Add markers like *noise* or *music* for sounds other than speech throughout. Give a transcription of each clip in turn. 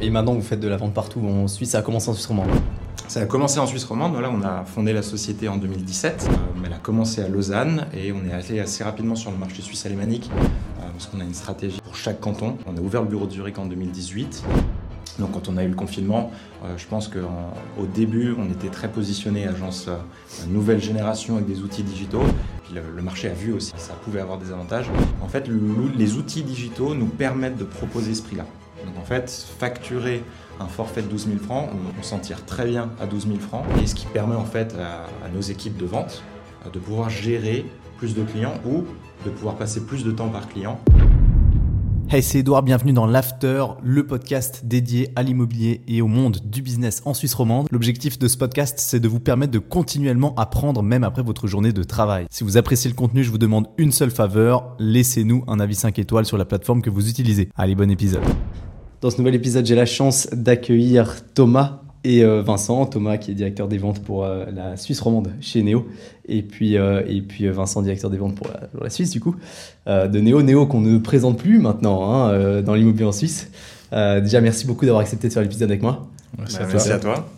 Et maintenant, vous faites de la vente partout en Suisse. Ça a commencé en Suisse romande. Ça a commencé en Suisse romande. Voilà, on a fondé la société en 2017. Euh, elle a commencé à Lausanne et on est allé assez rapidement sur le marché suisse alémanique euh, parce qu'on a une stratégie pour chaque canton. On a ouvert le bureau de Zurich en 2018. Donc quand on a eu le confinement, euh, je pense qu'au début, on était très positionné agence nouvelle génération avec des outils digitaux. Puis le, marché a vu aussi que ça pouvait avoir des avantages. En fait, le, les outils digitaux nous permettent de proposer ce prix-là. Donc en fait, facturer un forfait de 12 000 francs, on, s'en tire très bien à 12 000 francs. Et ce qui permet en fait à, à nos équipes de vente euh, de pouvoir gérer plus de clients ou de pouvoir passer plus de temps par client Hey, c'est Edouard, bienvenue dans l'After, le podcast dédié à l'immobilier et au monde du business en Suisse romande. L'objectif de ce podcast, c'est de vous permettre de continuellement apprendre même après votre journée de travail. Si vous appréciez le contenu, je vous demande une seule faveur, laissez-nous un avis 5 étoiles sur la plateforme que vous utilisez. Allez, bon épisode. Dans ce nouvel épisode, j'ai la chance d'accueillir Thomas et euh, Vincent, Thomas qui est directeur des ventes pour euh, la Suisse romande chez Néo, et puis, euh, et puis Vincent, directeur des ventes pour la, pour la Suisse du coup, de Néo, Néo qu'on ne présente plus maintenant hein, dans l'immobilier en Suisse. déjà, merci beaucoup d'avoir accepté de faire l'épisode avec moi. Merci, bah, à, merci toi. à toi.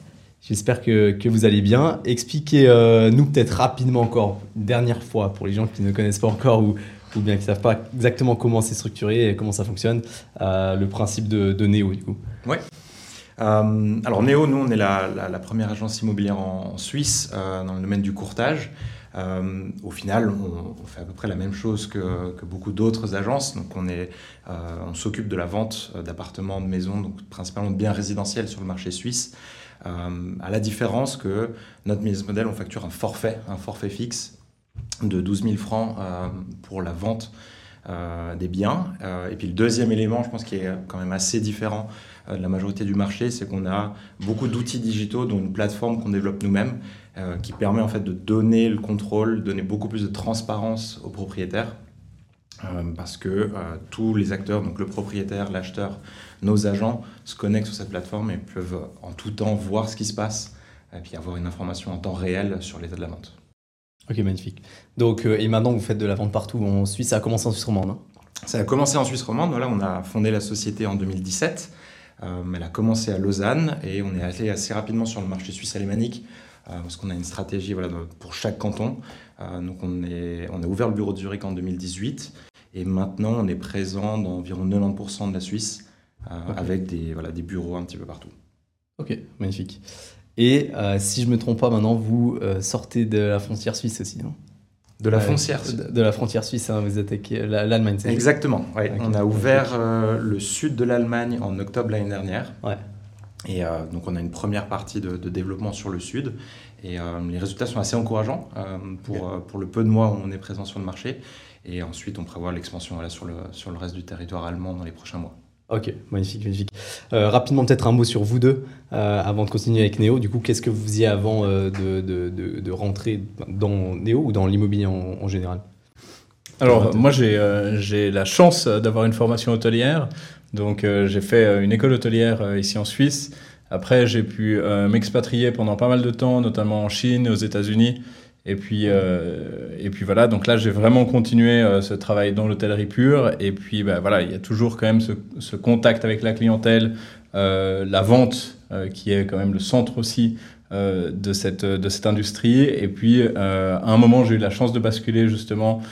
J'espère que, que, vous allez bien. Expliquez-nous peut-être rapidement encore, une dernière fois, pour les gens qui ne connaissent pas encore ou, ou bien qui ne savent pas exactement comment c'est structuré et comment ça fonctionne, le principe de, de Néo du coup. Ouais. Euh, alors Néo, nous, on est la, la, première agence immobilière en, Suisse euh, dans le domaine du courtage. Euh, au final, on, fait à peu près la même chose que, que beaucoup d'autres agences. Donc, on, est, euh, on s'occupe de la vente d'appartements, de maisons, donc principalement de biens résidentiels sur le marché suisse. Euh, à la différence que notre business model, on facture un forfait, un forfait fixe de 12 000 francs euh, pour la vente des biens. et puis le deuxième élément, je pense, qui est quand même assez différent de la majorité du marché, c'est qu'on a beaucoup d'outils digitaux, dont une plateforme qu'on développe nous-mêmes, euh, qui permet en fait de donner le contrôle, donner beaucoup plus de transparence aux propriétaires. Euh, parce que euh, tous les acteurs, donc le propriétaire, l'acheteur, nos agents, se connectent sur cette plateforme et peuvent en tout temps voir ce qui se passe et puis avoir une information en temps réel sur l'état de la vente. Ok, magnifique. Donc, et maintenant, vous faites de la vente partout en Suisse. Ça a commencé en Suisse romande hein? Ça a commencé en Suisse romande. Voilà, on a fondé la société en 2017. Euh, elle a commencé à Lausanne et on est allé assez rapidement sur le marché suisse alémanique euh, parce qu'on a une stratégie voilà, pour chaque canton. Euh, donc on, est, on a ouvert le bureau de Zurich en 2018 et maintenant on est présent dans environ 90% de la Suisse okay. avec des, voilà, des bureaux un petit peu partout. Ok, magnifique. Et euh, si je ne me trompe pas, maintenant vous euh, sortez de la frontière suisse aussi, non? De la frontière de, de, la frontière suisse, hein, vous attaquez l'Allemagne. Exactement. Ouais. On a ouvert euh, le sud de l'Allemagne en octobre l'année dernière. Ouais. Et euh, donc on a une première partie de, de développement sur le sud. Et euh, les résultats sont assez encourageants euh, pour, okay. pour le peu de mois où on est présent sur le marché. Et ensuite, on prévoit l'expansion voilà, sur, le, sur le reste du territoire allemand dans les prochains mois. Ok, magnifique, magnifique. Euh, rapidement, peut-être un mot sur vous deux euh, avant de continuer avec Néo. Du coup, qu'est-ce que vous faisiez avant euh, de, de, de, de, rentrer dans Néo ou dans l'immobilier en, en, général? Alors, moi, j'ai la chance d'avoir une formation hôtelière. Donc, j'ai fait une école hôtelière ici en Suisse. Après, j'ai pu m'expatrier pendant pas mal de temps, notamment en Chine, aux États-Unis. Et puis, euh, et puis voilà, donc là j'ai vraiment continué euh, ce travail dans l'hôtellerie pure. Et puis bah, voilà, il y a toujours quand même ce, ce contact avec la clientèle, euh, la vente euh, qui est quand même le centre aussi euh, de, cette, de cette industrie. Et puis euh, à un moment j'ai eu la chance de basculer justement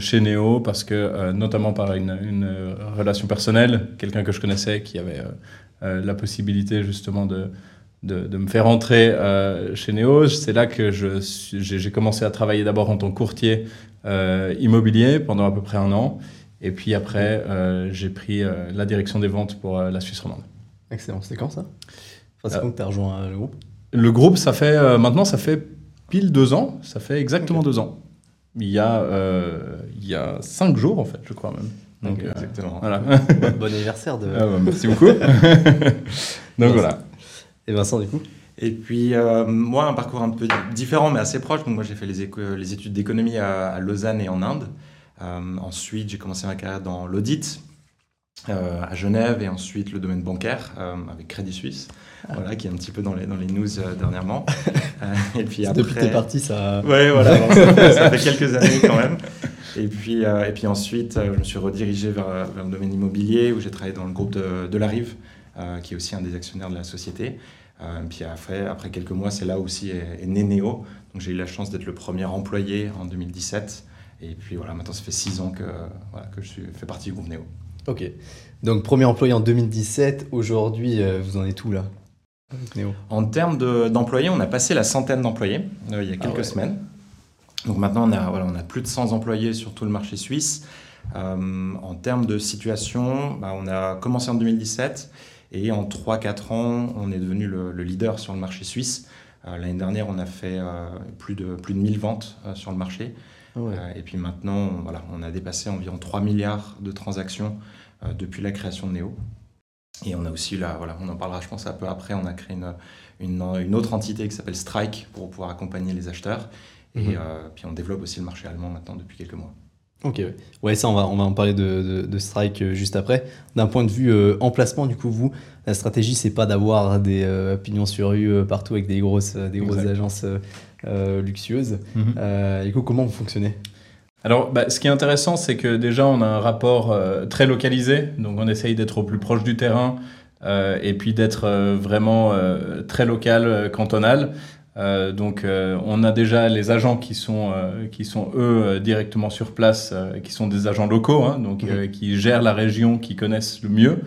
chez Neo parce que notamment par une, une relation personnelle, quelqu'un que je connaissais qui avait la possibilité justement de de, de, me faire entrer euh, chez Neos. C'est là que j'ai commencé à travailler d'abord en tant que courtier euh, immobilier pendant à peu près un an. Et puis après, euh, j'ai pris la direction des ventes pour la Suisse romande. Excellent. C'était quand ça? Enfin, C'est quand que tu as rejoint le groupe? Le groupe, ça fait maintenant, ça fait pile deux ans. Ça fait exactement okay. deux ans. Il y, a, il y a cinq jours, en fait, je crois même. Donc, okay, exactement. Voilà. bon anniversaire de. Ah, bah, merci beaucoup. *laughs* Donc voilà. Et Vincent, du coup et puis, euh, moi, un parcours un peu différent, mais assez proche. Donc, moi, j'ai fait les, les études d'économie à, à, Lausanne et en Inde. Euh, ensuite, j'ai commencé ma carrière dans l'audit euh, à Genève et ensuite le domaine bancaire avec Crédit Suisse, ah. voilà, qui est un petit peu dans les, dans les news dernièrement. *laughs* et puis après... Depuis que t'es parti, ça... Ouais, voilà, ça, fait, ça fait *laughs* quelques années quand même. et, puis, et puis ensuite, je me suis redirigé vers, vers le domaine immobilier où j'ai travaillé dans le groupe de, de la Rive, qui est aussi un des actionnaires de la société. et puis après, après quelques mois, c'est là aussi est, est né Néo. Donc j'ai eu la chance d'être le premier employé en 2017. Et puis voilà, maintenant ça fait six ans que, voilà, que je suis, fais partie du groupe Néo. Ok. Donc premier employé en 2017. Aujourd'hui, vous en êtes où là en termes d'employés, on a passé la centaine d'employés euh, il y a quelques ah semaines. Donc maintenant, on a, voilà, on a plus de 100 employés sur tout le marché suisse. Euh, en termes de situation, bah, on a commencé en 2017 et en 3-4 ans, on est devenu le, leader sur le marché suisse. Euh, l'année dernière, on a fait plus, de, plus de 1000 ventes sur le marché. Ah et puis maintenant, voilà, on a dépassé environ 3 milliards de transactions depuis la création de Neo. Et on a aussi, là, voilà, on en parlera je pense un peu après, on a créé une, une, autre entité qui s'appelle Strike pour pouvoir accompagner les acheteurs. Et mhm. euh, puis on développe aussi le marché allemand maintenant depuis quelques mois. Ok, ouais, ça on va, on va en parler de, de, Strike euh, juste après. D'un point de vue euh, emplacement, du coup, vous, la stratégie, c'est pas d'avoir des pignons sur rue partout avec des grosses, des grosses agences luxueuses. Mhm. du coup, comment vous fonctionnez? Alors, bah, ce qui est intéressant, c'est que déjà, on a un rapport euh, très localisé. Donc, on essaye d'être au plus proche du terrain euh, et puis d'être euh, vraiment très local, cantonal. Donc, on a déjà les agents qui sont, qui sont eux, directement sur place, qui sont des agents locaux, hein, donc, mhm. qui gèrent la région, qui connaissent le mieux.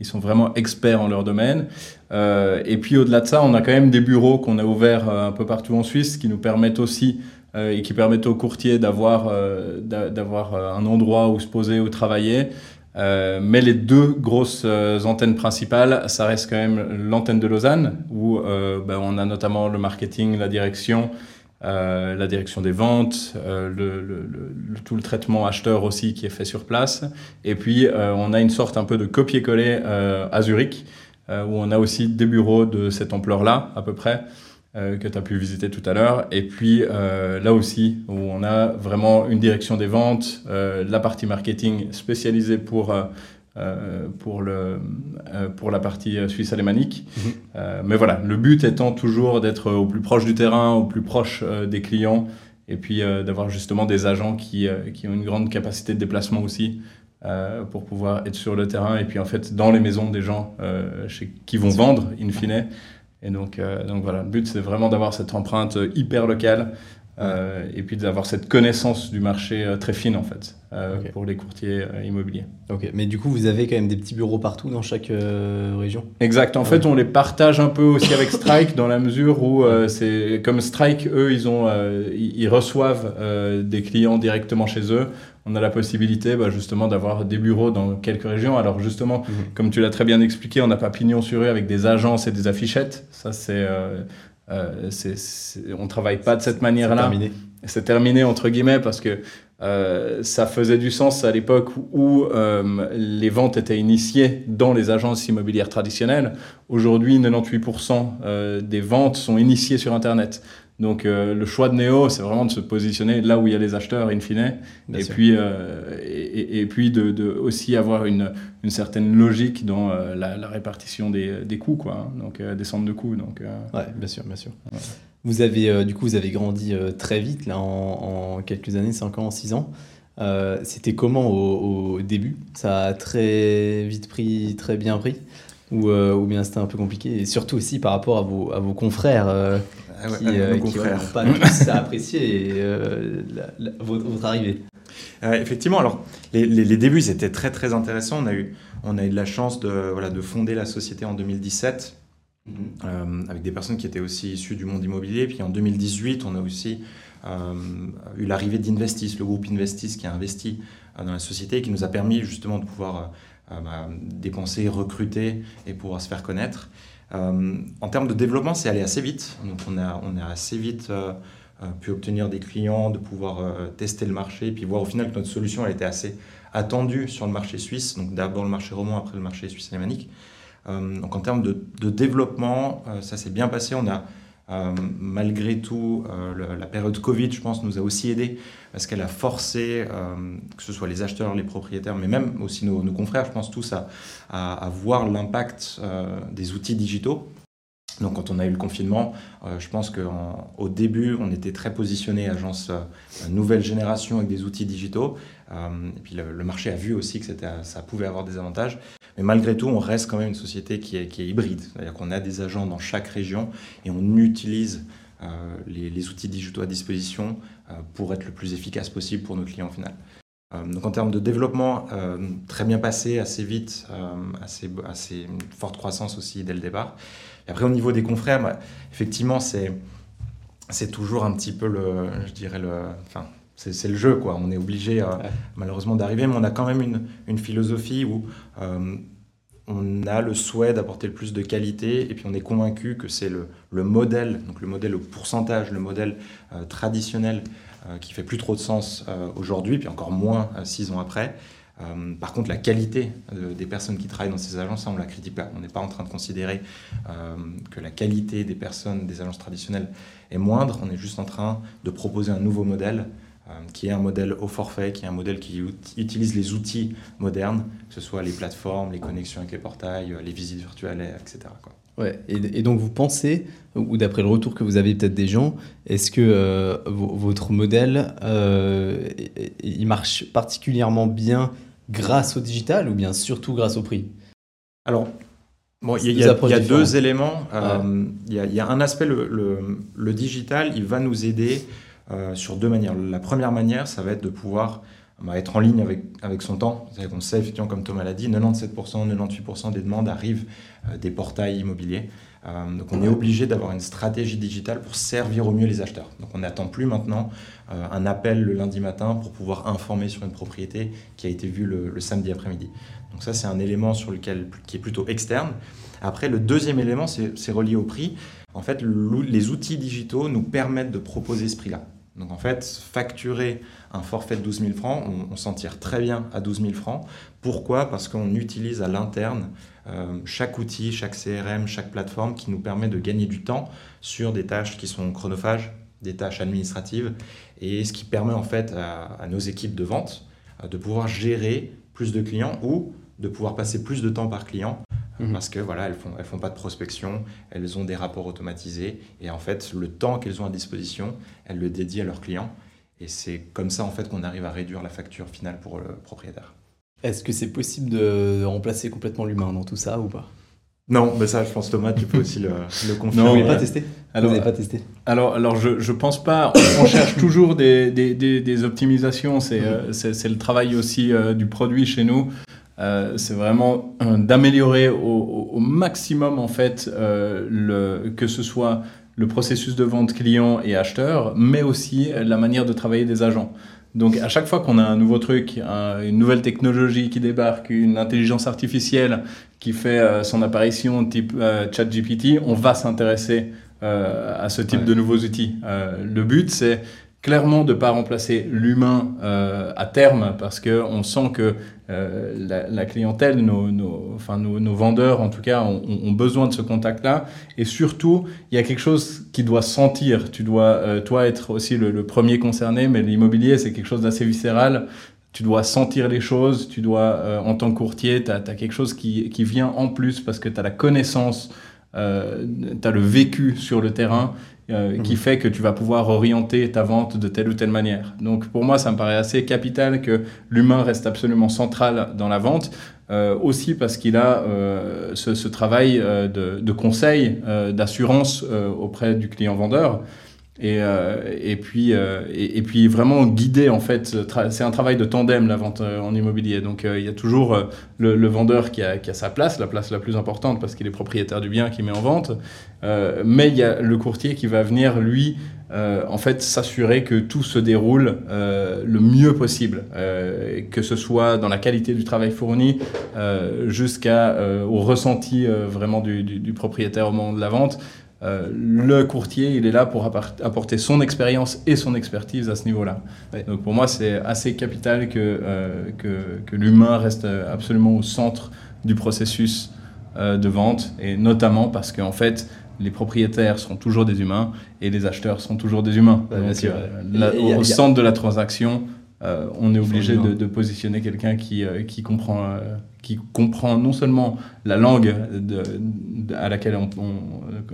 Ils sont vraiment experts en leur domaine. et puis, au-delà de ça, on a quand même des bureaux qu'on a ouverts un peu partout en Suisse qui nous permettent aussi euh, et qui permettent aux courtiers d'avoir euh, d'avoir euh, un endroit où se poser, où travailler. Mais les deux grosses antennes principales, ça reste quand même l'antenne de Lausanne, où ben, on a notamment le marketing, la direction, la direction des ventes, le, le, tout le traitement acheteur aussi qui est fait sur place. Et puis, on a une sorte un peu de copier-coller à Zurich, où on a aussi des bureaux de cette ampleur-là, à peu près. Euh, que tu as pu visiter tout à l'heure. Et puis euh, là aussi, où on a vraiment une direction des ventes, euh, la partie marketing spécialisée pour, pour, le, pour la partie suisse alémanique. Mhm. mais voilà, le but étant toujours d'être au plus proche du terrain, au plus proche des clients, et puis d'avoir justement des agents qui, qui ont une grande capacité de déplacement aussi. pour pouvoir être sur le terrain et puis en fait dans les maisons des gens chez, qui vont vendre in fine et donc, euh, donc voilà, le but c'est vraiment d'avoir cette empreinte hyper locale euh, et puis d'avoir cette connaissance du marché euh, très fine en fait pour les courtiers immobiliers. Ok, mais du coup vous avez quand même des petits bureaux partout dans chaque région? Exact, en fait on les partage un peu aussi avec Strike dans la mesure où c'est comme Strike, eux ils, ont, ils reçoivent des clients directement chez eux on a la possibilité bah, justement d'avoir des bureaux dans quelques régions. Alors justement, mhm. comme tu l'as très bien expliqué, on n'a pas pignon sur eux avec des agences et des affichettes. Ça, c'est, euh, euh, on travaille pas de cette manière-là. C'est terminé. C'est terminé entre guillemets parce que euh, ça faisait du sens à l'époque où euh, les ventes étaient initiées dans les agences immobilières traditionnelles. Aujourd'hui, 98% des ventes sont initiées sur Internet. Donc euh, le choix de Neo, c'est vraiment de se positionner là où il y a les acheteurs in fine, et puis, euh, et, puis de, aussi avoir une, une certaine logique dans euh, la, répartition des, des coûts, quoi, hein. donc des centres de coûts. Donc, ouais, bien sûr, bien sûr. Vous avez du coup vous avez grandi très vite là en, quelques années, 5 ans, 6 ans. C'était comment au, début? Ça a très vite pris, très bien pris? Ou, ou bien c'était un peu compliqué? Et surtout aussi par rapport à vos, à vos confrères ah qui, euh, n'ont pas *laughs* tous apprécié euh, votre, arrivée. Euh, effectivement, alors les, les, débuts étaient très très intéressants. On a eu, on a eu de la chance de, voilà, de fonder la société en 2017 mhm. avec des personnes qui étaient aussi issues du monde immobilier. Puis en 2018, on a aussi eu l'arrivée d'Investis, le groupe Investis qui a investi dans la société et qui nous a permis justement de pouvoir bah, dépenser, recruter et pouvoir se faire connaître. Euh, en termes de développement, c'est allé assez vite. Donc on a, on a assez vite euh, euh, pu obtenir des clients, de pouvoir tester le marché, puis voir au final que notre solution était assez attendue sur le marché suisse, donc d'abord le marché roman, après le marché suisse alémanique. donc en termes de, de développement, ça s'est bien passé. On a euh, malgré tout, euh, la période Covid, je pense, nous a aussi aidé parce qu'elle a forcé, euh, que ce soit les acheteurs, les propriétaires, mais même aussi nos, confrères, je pense tous, à, voir l'impact des outils digitaux. Donc quand on a eu le confinement, euh, je pense qu'au début, on était très positionné agence euh, nouvelle génération avec des outils digitaux. Euh, et puis le, marché a vu aussi que ça pouvait avoir des avantages. Mais malgré tout, on reste quand même une société qui est, hybride. C'est-à-dire qu'on a des agents dans chaque région et on utilise les, outils digitaux à disposition pour être le plus efficace possible pour nos clients au. Donc en termes de développement, très bien passé, assez vite, assez, assez forte croissance aussi dès le départ. Et après, au niveau des confrères, bah, effectivement, c'est, c'est toujours un petit peu le, je dirais le, enfin, c'est, le jeu, quoi. On est obligé, euh, malheureusement, d'arriver, mais on a quand même une, une philosophie où euh, on a le souhait d'apporter le plus de qualité, et puis on est convaincu que c'est le, le modèle, donc le modèle au pourcentage, le modèle euh, traditionnel, qui fait plus trop de sens aujourd'hui, puis encore moins six ans après. Euh, par contre, la qualité euh, des personnes qui travaillent dans ces agences, ça, on la critique pas. On n'est pas en train de considérer euh, que la qualité des personnes des agences traditionnelles est moindre. On est juste en train de proposer un nouveau modèle qui est un modèle au forfait, qui est un modèle qui utilise les outils modernes, que ce soit les plateformes, les connexions avec les portails, les visites virtuelles, etc. Ouais, et, donc vous pensez, ou d'après le retour que vous avez peut-être des gens, est-ce que euh, votre modèle, euh, il marche particulièrement bien grâce au digital ou bien surtout grâce au prix? Alors, bon, il y, a, deux éléments. Euh, il y, a un aspect, le, le, digital, il va nous aider sur deux manières. La première manière, ça va être de pouvoir bah, être en ligne avec, avec son temps. On sait effectivement, comme Thomas l'a dit, 97%, 98% des demandes arrivent euh, des portails immobiliers. Euh, donc on est obligé d'avoir une stratégie digitale pour servir au mieux les acheteurs. Donc on n'attend plus maintenant euh, un appel le lundi matin pour pouvoir informer sur une propriété qui a été vue le, samedi après-midi. Donc ça c'est un élément sur lequel, qui est plutôt externe. Après le deuxième élément c'est relié au prix. En fait les outils digitaux nous permettent de proposer ce prix-là. Donc en fait, facturer un forfait de 12 000 francs, on, s'en tire très bien à 12 000 francs. Pourquoi? Parce qu'on utilise à l'interne euh, chaque outil, chaque CRM, chaque plateforme qui nous permet de gagner du temps sur des tâches qui sont chronophages, des tâches administratives, et ce qui permet en fait à, nos équipes de vente euh, de pouvoir gérer plus de clients ou de pouvoir passer plus de temps par client Mhm. Parce que voilà, elles font, elles font pas de prospection, elles ont des rapports automatisés et en fait, le temps qu'elles ont à disposition, elles le dédient à leurs clients. Et c'est comme ça en fait qu'on arrive à réduire la facture finale pour le propriétaire. Est-ce que c'est possible de remplacer complètement l'humain dans tout ça ou pas? Non, mais ça, je pense, Thomas, tu peux aussi le, le confirmer. Non, vous pas testé? Alors, Vous n'avez pas testé? Alors, alors je ne pense pas. On, cherche toujours des, des, des, optimisations. C'est mhm. euh, c'est le travail aussi euh, du produit chez nous. Euh, c'est vraiment d'améliorer au, maximum en fait euh, le, que ce soit le processus de vente client et acheteur, mais aussi la manière de travailler des agents. Donc à chaque fois qu'on a un nouveau truc, une nouvelle technologie qui débarque, une intelligence artificielle qui fait euh, son apparition type ChatGPT, on va s'intéresser à ce type de nouveaux outils. le but c'est clairement de ne pas remplacer l'humain euh, à terme, parce qu'on sent que euh, la, clientèle, nos, nos, enfin, nos, nos, vendeurs en tout cas, ont, ont besoin de ce contact-là. Et surtout, il y a quelque chose qui doit sentir. Tu dois, euh, toi, être aussi le, le, premier concerné, mais l'immobilier, c'est quelque chose d'assez viscéral. Tu dois sentir les choses, tu dois, en tant que courtier, tu as, quelque chose qui, qui vient en plus parce que tu as la connaissance, tu as le vécu sur le terrain euh, qui mhm. fait que tu vas pouvoir orienter ta vente de telle ou telle manière. Donc pour moi, ça me paraît assez capital que l'humain reste absolument central dans la vente, euh, aussi parce qu'il a euh, ce, ce, travail euh, de, de, conseil, euh, d'assurance auprès du client vendeur. Et, euh, et, puis, euh, et, puis vraiment guider en fait. C'est un travail de tandem la vente euh, en immobilier. Donc il y a toujours le, le vendeur qui a, qui a, sa place, la place la plus importante parce qu'il est propriétaire du bien qu'il met en vente. mais il y a le courtier qui va venir lui en fait s'assurer que tout se déroule le mieux possible, que ce soit dans la qualité du travail fourni jusqu'à au ressenti vraiment du, du, du propriétaire au moment de la vente. Euh, le courtier, il est là pour apporter son expérience et son expertise à ce niveau-là. Donc pour moi, c'est assez capital que, euh, que, que l'humain reste absolument au centre du processus euh, de vente, et notamment parce qu'en fait, les propriétaires sont toujours des humains et les acheteurs sont toujours des humains. au, centre de la transaction, on est obligé de, de, positionner quelqu'un qui, qui comprend qui comprend non seulement la langue de, à laquelle on,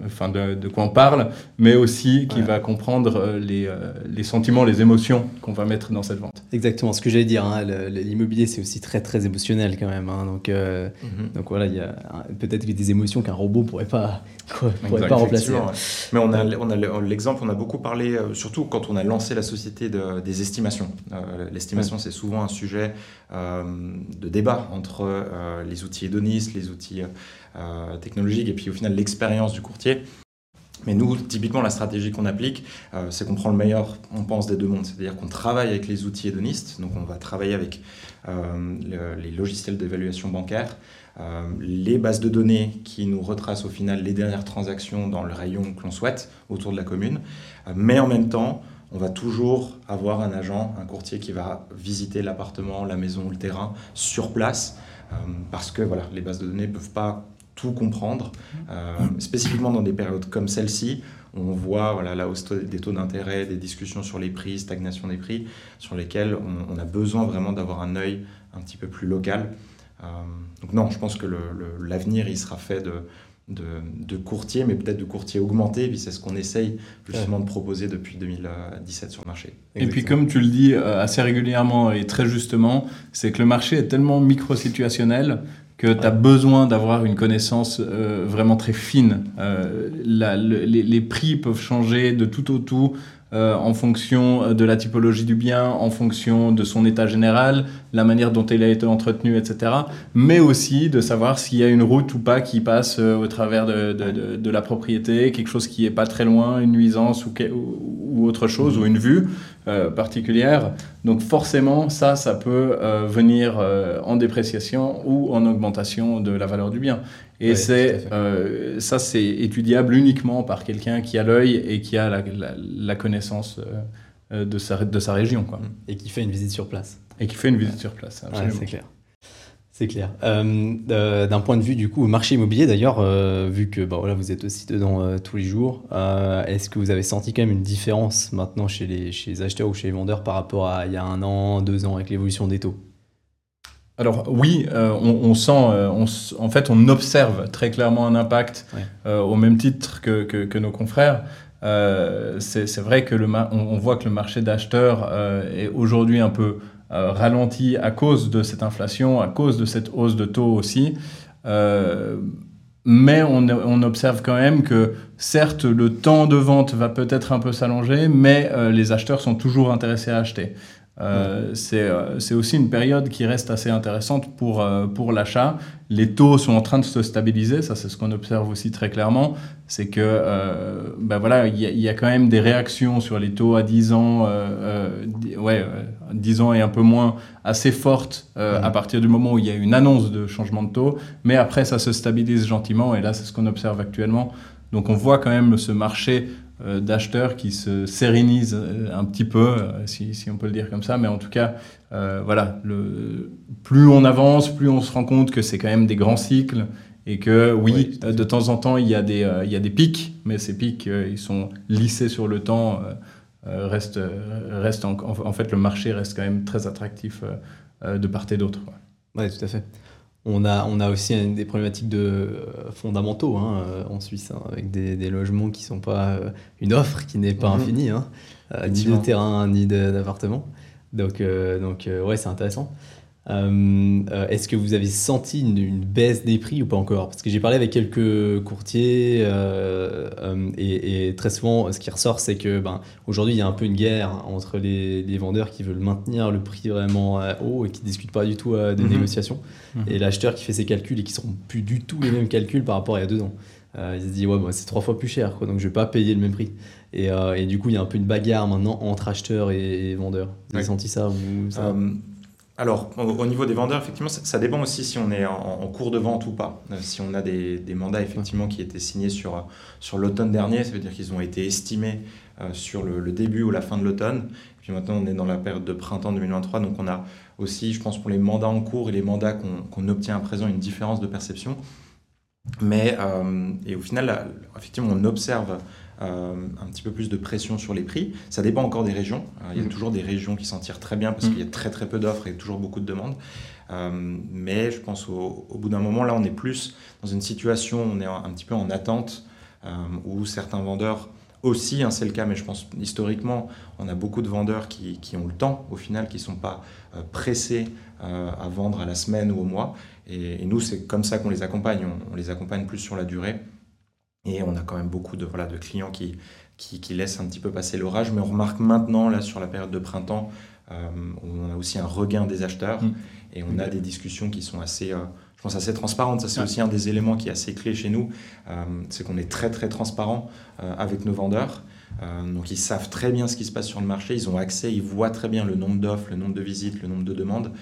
enfin de, de, quoi on parle, mais aussi qui va comprendre euh, les, euh, les, sentiments, les émotions qu'on va mettre dans cette vente. Exactement, ce que j'allais dire. Hein, l'immobilier, c'est aussi très très émotionnel quand même. Hein, donc, euh, mhm. donc voilà, il y a peut-être des émotions qu'un robot pourrait pas *laughs* pourrait pas remplacer. Mais on a, on a l'exemple, on a beaucoup parlé, surtout quand on a lancé la société de, des estimations. L'estimation, c'est souvent un sujet de débat entre les outils hédonistes, les outils euh, technologique et puis au final l'expérience du courtier. Mais nous, typiquement, la stratégie qu'on applique, euh, c'est qu'on prend le meilleur, on pense, des deux mondes. C'est-à-dire qu'on travaille avec les outils hédonistes, donc on va travailler avec euh, les logiciels d'évaluation bancaire, les bases de données qui nous retracent au final les dernières transactions dans le rayon que l'on souhaite autour de la commune. mais en même temps, on va toujours avoir un agent, un courtier qui va visiter l'appartement, la maison ou le terrain sur place, parce que voilà, les bases de données ne peuvent pas tout comprendre. Euh, spécifiquement dans des périodes comme celle-ci, on voit voilà, la hausse des taux d'intérêt, des discussions sur les prix, stagnation des prix, sur lesquels on, a besoin vraiment d'avoir un œil un petit peu plus local. Euh, donc non, je pense que l'avenir, il sera fait de, de, de courtier, mais peut-être de courtier augmenté, puis c'est ce qu'on essaye justement de proposer depuis 2017 sur le marché. Et puis comme tu le dis euh, assez régulièrement et très justement, c'est que le marché est tellement micro-situationnel que tu as besoin d'avoir une connaissance euh, vraiment très fine. Euh, les, les, prix peuvent changer de tout au tout euh, en fonction de la typologie du bien, en fonction de son état général, la manière dont il a été entretenu, etc. Mais aussi de savoir s'il y a une route ou pas qui passe euh, au travers de, la propriété, quelque chose qui est pas très loin, une nuisance ou, autre chose, ou une vue euh, particulière. Donc forcément, ça, ça peut venir en dépréciation ou en augmentation de la valeur du bien. Et c'est euh, ça, c'est étudiable uniquement par quelqu'un qui a l'œil et qui a la, connaissance euh, de, sa, de sa région. Quoi. Et qui fait une visite sur place. Et qui fait une visite sur place, absolument. c'est clair. C'est clair. Euh, d'un point de vue du coup marché immobilier d'ailleurs, vu que bah, voilà, vous êtes aussi dedans tous les jours, est-ce que vous avez senti quand même une différence maintenant chez les, chez les acheteurs ou chez les vendeurs par rapport à il y a un an, deux ans avec l'évolution des taux? Alors oui, euh, on, sent, euh, en fait, on observe très clairement un impact euh, au même titre que, nos confrères. c'est vrai que le on, voit que le marché d'acheteurs est aujourd'hui un peu ralenti à cause de cette inflation, à cause de cette hausse de taux aussi. mais on, on, observe quand même que certes le temps de vente va peut-être un peu s'allonger, mais les acheteurs sont toujours intéressés à acheter. Euh, euh, c'est aussi une période qui reste assez intéressante pour, euh, pour l'achat. Les taux sont en train de se stabiliser, ça c'est ce qu'on observe aussi très clairement. C'est que ben voilà, il y, a quand même des réactions sur les taux à 10 ans, ouais, 10 ans et un peu moins, assez fortes à partir du moment où il y a une annonce de changement de taux. Mais après, ça se stabilise gentiment et là, c'est ce qu'on observe actuellement. Donc on voit quand même ce marché d'acheteurs qui se sérénisent euh, un petit peu, euh, si, si, on peut le dire comme ça. Mais en tout cas, voilà, le, plus on avance, plus on se rend compte que c'est quand même des grands cycles et que oui, de temps en temps, il y a des, il y a des pics, mais ces pics, ils sont lissés sur le temps. reste, reste en, en, fait, le marché reste quand même très attractif de part et d'autre. Oui, tout à fait. On a, on a aussi des problématiques de euh, fondamentaux hein, euh, en Suisse, hein, avec des, logements qui ne sont pas euh, une offre qui n'est pas mhm. infinie, hein, ni de terrain ni d'appartement. Donc, donc ouais, c'est intéressant. Euh, euh, est-ce que vous avez senti une, baisse des prix ou pas encore? Parce que j'ai parlé avec quelques courtiers euh, et, très souvent, ce qui ressort, c'est que ben, aujourd'hui, il y a un peu une guerre entre les, vendeurs qui veulent maintenir le prix vraiment haut et qui ne discutent pas du tout des mhm. négociations, mhm. et l'acheteur qui fait ses calculs et qui ne seront plus du tout les mêmes calculs par rapport à il y a deux ans. il se dit, ouais, c'est trois fois plus cher, quoi, donc je ne vais pas payer le même prix. Et, du coup, il y a un peu une bagarre maintenant entre acheteurs et, vendeurs. Vous avez senti ça, vous, ça? Alors, au, niveau des vendeurs, effectivement, ça, dépend aussi si on est en, cours de vente ou pas. Euh, si on a des, mandats, effectivement, qui étaient signés sur, sur l'automne dernier, ça veut dire qu'ils ont été estimés euh, sur le, début ou la fin de l'automne. Puis maintenant, on est dans la période de printemps 2023, donc on a aussi, je pense, pour les mandats en cours et les mandats qu'on obtient à présent, une différence de perception. Mais, euh, et au final, effectivement, on observe euh, un petit peu plus de pression sur les prix. Ça dépend encore des régions. Euh, il y a mm. toujours des régions qui s'en tirent très bien parce mm. qu'il y a très très peu d'offres et toujours beaucoup de demandes. mais je pense au, bout d'un moment, là, on est plus dans une situation, on est un, petit peu en attente, où certains vendeurs aussi, hein, c'est le cas, mais je pense historiquement, on a beaucoup de vendeurs qui, ont le temps, au final, qui ne sont pas pressés à vendre à la semaine ou au mois. Et, nous, c'est comme ça qu'on les accompagne. On, les accompagne plus sur la durée. Et on a quand même beaucoup de, voilà, de clients qui, qui, laissent un petit peu passer l'orage. Mais on remarque maintenant, là, sur la période de printemps, euh, on a aussi un regain des acheteurs. Mm. Et on a des discussions qui sont assez, euh, je pense, assez transparentes. Ça, c'est aussi un des éléments qui est assez clé chez nous. Euh, c'est qu'on est très, très transparent avec nos vendeurs. Donc ils savent très bien ce qui se passe sur le marché, ils ont accès, ils voient très bien le nombre d'offres, le nombre de visites, le nombre de demandes.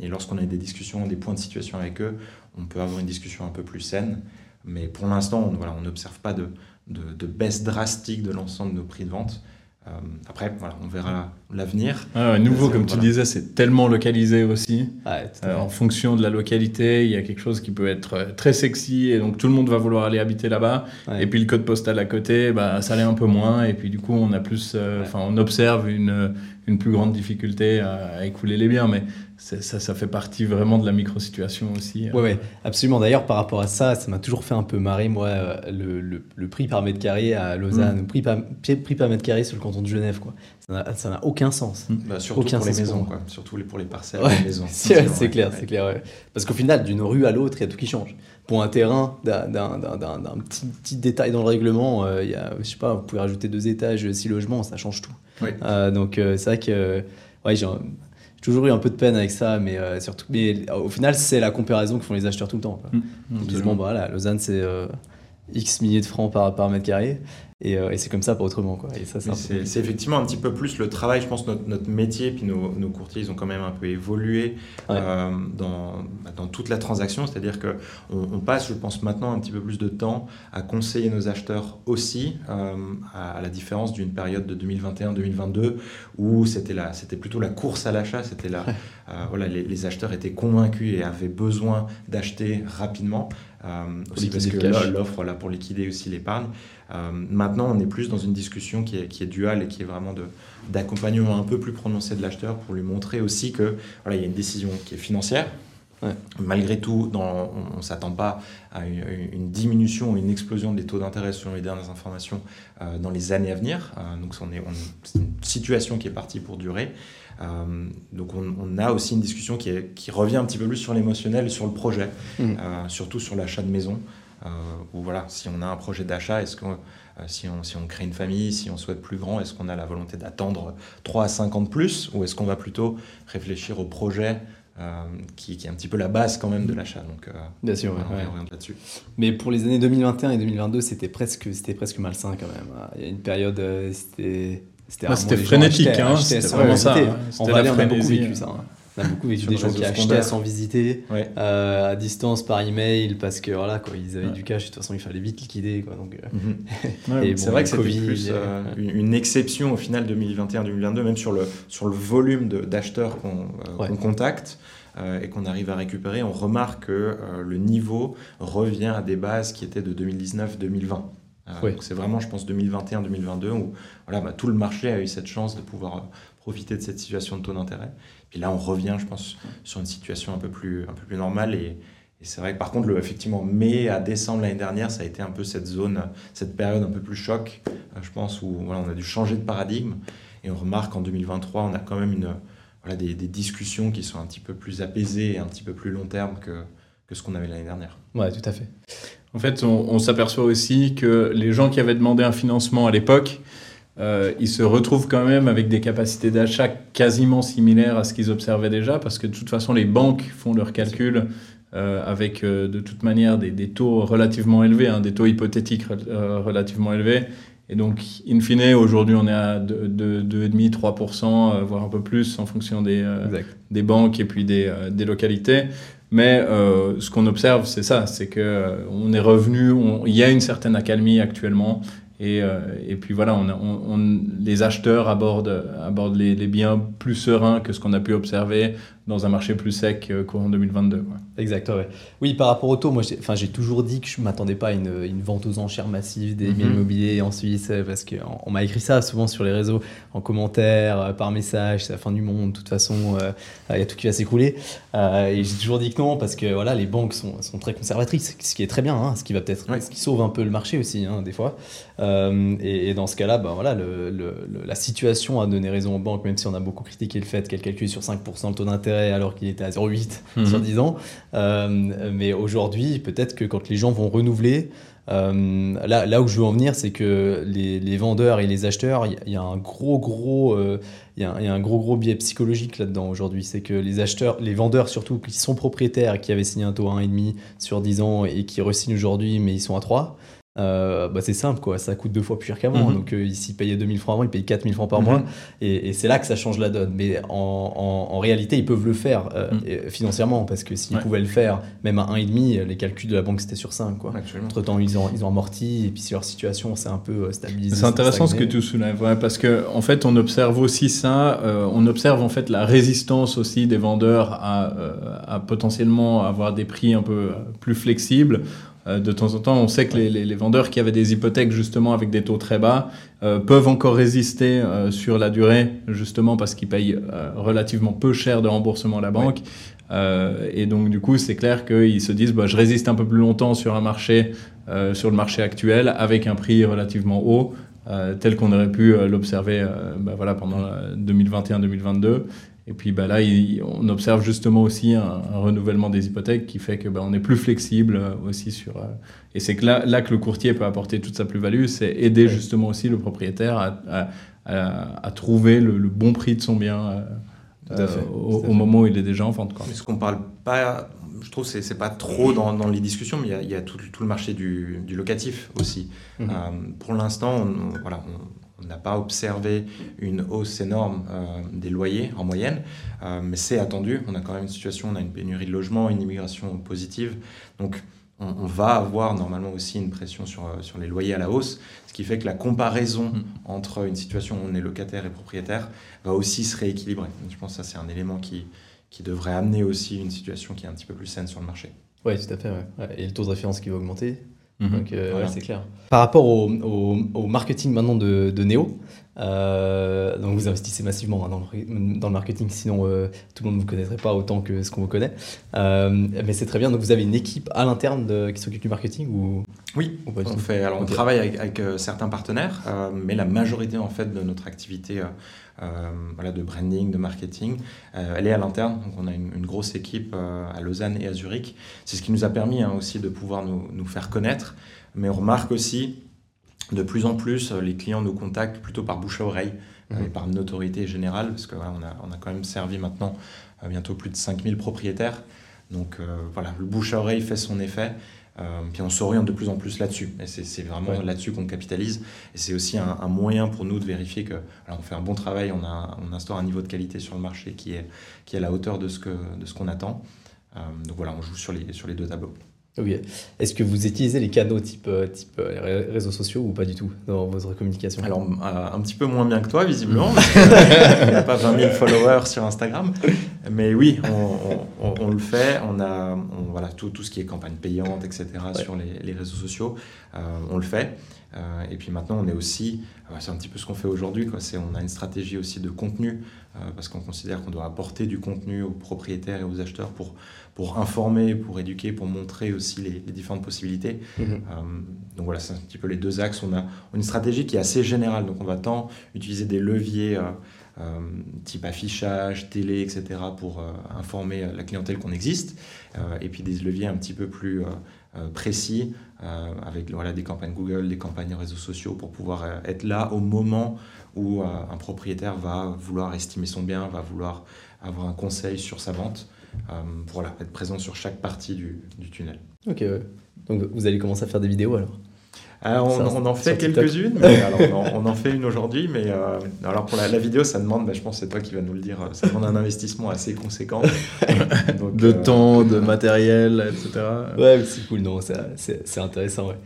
Et lorsqu'on a des discussions, des points de situation avec eux, on peut avoir une discussion un peu plus saine. Mais pour l'instant, on n'observe pas de, de, baisse drastique de l'ensemble de nos prix de vente. Euh, après, voilà, on verra l'avenir. Ah nouveau, comme tu disais, c'est tellement localisé aussi. Euh, en fonction de la localité, il y a quelque chose qui peut être euh, très sexy et donc tout le monde va vouloir aller habiter là-bas. Et puis le code postal à côté, bah, ça l'est un peu moins. Et puis du coup, on a plus, enfin, on observe une, une plus grande difficulté à, écouler les biens. Mais ça, ça, fait partie vraiment de la micro-situation aussi. Oui, ouais, absolument. D'ailleurs, par rapport à ça, ça m'a toujours fait un peu marrer, moi, le, le, prix par mètre carré à Lausanne, le mm. prix par, prix par mètre carré sur le canton de Genève. Quoi. Ça n'a aucun sens. Mm. Bah, surtout pour les maisons, quoi. surtout pour les parcelles les maisons. C'est clair, c'est clair. Parce qu'au final, d'une rue à l'autre, il y a tout qui change. Pour un terrain, d'un petit, petit, détail dans le règlement, euh, il y a, je sais pas, vous pouvez rajouter deux étages, six logements, ça change tout. Euh, donc euh, c'est vrai que ouais, j'ai toujours eu un peu de peine avec ça, mais surtout, mais au final, c'est la comparaison que font les acheteurs tout le temps. Mm. Ils disent bon, bah, voilà, Lausanne, c'est X milliers de francs par, par mètre carré. Euh, et, c'est comme ça, pas autrement. Quoi. Et ça, c'est, effectivement un petit peu plus le travail, je pense, notre, notre métier, puis nos, nos, courtiers, ils ont quand même un peu évolué euh, dans, bah, dans, toute la transaction. C'est-à-dire qu'on on passe, je pense, maintenant un petit peu plus de temps à conseiller nos acheteurs aussi, euh, à, la différence d'une période de 2021-2022 où c'était, la, c'était plutôt la course à l'achat. C'était la, voilà, les, les, acheteurs étaient convaincus et avaient besoin d'acheter rapidement. Aussi parce que l'offre là, pour liquider aussi l'épargne. Euh, maintenant, on est plus dans une discussion qui est, qui est duale et qui est vraiment d'accompagnement un peu plus prononcé de l'acheteur pour lui montrer aussi que voilà, il y a une décision qui est financière. Malgré tout, dans, on ne s'attend pas à une, diminution ou une explosion des taux d'intérêt selon les dernières informations euh, dans les années à venir. Euh, donc, c'est une situation qui est partie pour durer. donc on, a aussi une discussion qui, est, qui, revient un petit peu plus sur l'émotionnel, sur le projet, mmh. surtout sur l'achat de maison. Euh, ou voilà, si on a un projet d'achat, est-ce que euh, si, on, si on crée une famille, si on souhaite plus grand, est-ce qu'on a la volonté d'attendre 3 à 5 ans de plus ou est-ce qu'on va plutôt réfléchir au projet euh, qui, qui, est un petit peu la base quand même de l'achat. Donc, Bien sûr, on là-dessus. Mais pour les années 2021 et 2022, c'était presque, c'était presque malsain quand même. Il y a une période, c'était. C'était frénétique, hein, c'était vraiment ça. On va on a beaucoup vécu ça. Hein. On a beaucoup vécu des gens qui achetaient sans visiter, euh, à distance par email, parce que voilà, quoi, ils avaient du cash, de toute façon il fallait vite liquider. Quoi, donc, euh, mhm. *laughs* c'est vrai que c'était plus euh, une, exception au final 2021-2022, même sur le, sur le volume d'acheteurs qu'on contacte. et qu'on arrive à récupérer, on remarque que le niveau revient à des bases qui étaient de 2019-2020. C'est vraiment, je pense, 2021-2022 où voilà, bah, tout le marché a eu cette chance de pouvoir profiter de cette situation de taux d'intérêt. Et là, on revient, je pense, sur une situation un peu plus, un peu plus normale. Et, c'est vrai que par contre, effectivement, mai à décembre l'année dernière, ça a été un peu cette zone, cette période un peu plus choc, euh, je pense, où voilà, on a dû changer de paradigme. Et on remarque qu'en 2023, on a quand même une, voilà, des, discussions qui sont un petit peu plus apaisées et un petit peu plus long terme que, que ce qu'on avait l'année dernière. Ouais, tout à fait. En fait, on s'aperçoit aussi que les gens qui avaient demandé un financement à l'époque, euh, ils se retrouvent quand même avec des capacités d'achat quasiment similaires à ce qu'ils observaient déjà, parce que de toute façon, les banques font leurs calculs euh, avec euh, de toute manière des, taux relativement élevés, hein, des taux hypothétiques relativement élevés. Et donc, in fine, aujourd'hui, on est à 2,5-3%, voire un peu plus en fonction des, des banques et puis des, des localités. Mais ce qu'on observe, c'est ça, c'est qu'on est revenu, il y a une certaine accalmie actuellement. Et, euh, et, puis voilà, on, on, les acheteurs abordent, abordent les, biens plus sereins que ce qu'on a pu observer dans un marché plus sec qu'en 2022. Quoi. Exact, ouais. Oui, par rapport au taux, moi j'ai toujours dit que je ne m'attendais pas à une, une, vente aux enchères massive des biens mhm. immobiliers en Suisse, parce qu'on on, m'a écrit ça souvent sur les réseaux, en commentaire, par message, c'est la fin du monde, de toute façon, il y a tout qui va s'écrouler. et j'ai toujours dit que non, parce que voilà, les banques sont, sont très conservatrices, ce qui est très bien, hein, ce qui va peut-être, ce qui sauve un peu le marché aussi, hein, des fois. Et, et, dans ce cas-là, ben, voilà, le, le, la situation a donné raison aux banques, même si on a beaucoup critiqué le fait qu'elles calculent sur 5% le taux d'intérêt alors qu'il était à 0,8 mhm. sur 10 ans. Euh, mais aujourd'hui, peut-être que quand les gens vont renouveler, euh, là, là où je veux en venir, c'est que les, les, vendeurs et les acheteurs, il y, a un gros, gros, euh, il y, a un gros, gros biais psychologique là-dedans aujourd'hui. C'est que les acheteurs, les vendeurs surtout, qui sont propriétaires, qui avaient signé un taux à 1,5 sur 10 ans et qui re-signent aujourd'hui, mais ils sont à 3, euh, bah c'est simple, quoi. ça coûte deux fois plus cher qu'avant. Mhm. Donc, euh, ici, payaient 2000 francs avant, ils payent 4000 francs par mhm. mois. Et, c'est là que ça change la donne. Mais en, en, réalité, ils peuvent le faire euh, mhm. financièrement, parce que s'ils pouvaient le faire, même à 1,5, les calculs de la banque, c'était sur 5. Quoi. Entre temps, ils ont, ils ont amorti, et puis si leur situation s'est un peu stabilisée. C'est intéressant ce que tu soulèves, parce qu'en en fait, on observe aussi ça. on observe en fait la résistance aussi des vendeurs à, à potentiellement avoir des prix un peu plus flexibles. Euh, de temps en temps, on sait que les, vendeurs qui avaient des hypothèques justement avec des taux très bas euh, peuvent encore résister euh, sur la durée, justement parce qu'ils payent relativement peu cher de remboursement à la banque. et donc du coup, c'est clair qu'ils se disent, bah, je résiste un peu plus longtemps sur un marché, sur le marché actuel, avec un prix relativement haut. tel qu'on aurait pu l'observer bah, voilà, pendant 2021-2022. Et puis bah, là, on observe justement aussi un, renouvellement des hypothèques qui fait que bah, on est plus flexible euh, aussi sur. Euh, et c'est que là, là que le courtier peut apporter toute sa plus-value, c'est aider justement aussi le propriétaire à, à, trouver le, bon prix de son bien euh, au, moment où il est déjà en vente. Quoi. Ce qu'on parle pas, je trouve que c'est pas trop dans, dans, les discussions, mais il y a, tout, tout, le marché du, du locatif aussi. Mm-hmm. pour l'instant, voilà, on n'a pas observé une hausse énorme euh, des loyers en moyenne, euh, mais c'est attendu. On a quand même une situation, on a une pénurie de logements, une immigration positive. Donc on, va avoir normalement aussi une pression sur, euh, sur les loyers à la hausse, ce qui fait que la comparaison mm. entre une situation où on est locataire et propriétaire va aussi se rééquilibrer. je pense que ça c'est un élément qui, qui devrait amener aussi une situation qui est un petit peu plus saine sur le marché. Oui, tout à fait. Et le taux de référence qui va augmenter, Mhm. Donc, euh, c'est clair. Par rapport au, au, marketing maintenant de, de Neo, euh, donc vous investissez massivement hein, dans, le, dans, le, marketing, sinon euh, tout le monde ne vous connaîtrait pas autant que ce qu'on vous connaît. mais c'est très bien. Donc vous avez une équipe à l'interne qui s'occupe du marketing ou? Oui, on fait. Alors on travaille avec, avec certains partenaires, mais la majorité en fait de notre activité voilà, de branding, de marketing. Euh, elle est à l'interne, donc on a une, grosse équipe euh, à Lausanne et à Zurich. C'est ce qui nous a permis hein, aussi de pouvoir nous, nous, faire connaître, mais on remarque aussi de plus en plus les clients nous contactent plutôt par bouche à oreille. et mmh. par notoriété générale, parce qu'on a, on a quand même servi maintenant bientôt plus de 5000 propriétaires. Donc voilà, le bouche à oreille fait son effet. Euh, puis on s'oriente de plus en plus là-dessus. Et c'est vraiment là-dessus qu'on capitalise. Et c'est aussi un, moyen pour nous de vérifier que alors on fait un bon travail, on, a, on instaure un niveau de qualité sur le marché qui est, qui est à la hauteur de ce qu'on attend. Euh, donc voilà, on joue sur les, sur les deux tableaux. Ok. Est-ce que vous utilisez les canaux type, euh, type euh, réseaux sociaux ou pas du tout dans votre communication? Alors, euh, un petit peu moins bien que toi, visiblement. Il n'y a pas 20 000 *laughs* followers sur Instagram. Mais oui, on, on, on le fait. On a voilà, tout, tout, ce qui est campagne payante, etc. sur les, les, réseaux sociaux. on le fait. et puis maintenant, on est aussi, c'est un petit peu ce qu'on fait aujourd'hui, on a une stratégie aussi de contenu, parce qu'on considère qu'on doit apporter du contenu aux propriétaires et aux acheteurs pour pour informer, pour éduquer, pour montrer aussi les, différentes possibilités. Mhm. Euh, donc voilà, c'est un petit peu les deux axes. On a une stratégie qui est assez générale, donc on va tant utiliser des leviers euh, euh, type affichage, télé, etc., pour informer la clientèle qu'on existe, et puis des leviers un petit peu plus précis, avec voilà, des campagnes Google, des campagnes réseaux sociaux, pour pouvoir être là au moment où un propriétaire va vouloir estimer son bien, va vouloir avoir un conseil sur sa vente. Euh, voilà, être présent sur chaque partie du, du tunnel. Ok, donc vous allez commencer à faire des vidéos alors? Alors, euh, on, en fait quelques-unes, *laughs* on, en fait une aujourd'hui, mais euh, alors pour la, vidéo, ça demande, bah, je pense c'est toi qui vas nous le dire, ça demande un investissement assez conséquent. *laughs* de temps, de matériel, etc. Ouais, c'est cool, non, c'est intéressant, ouais.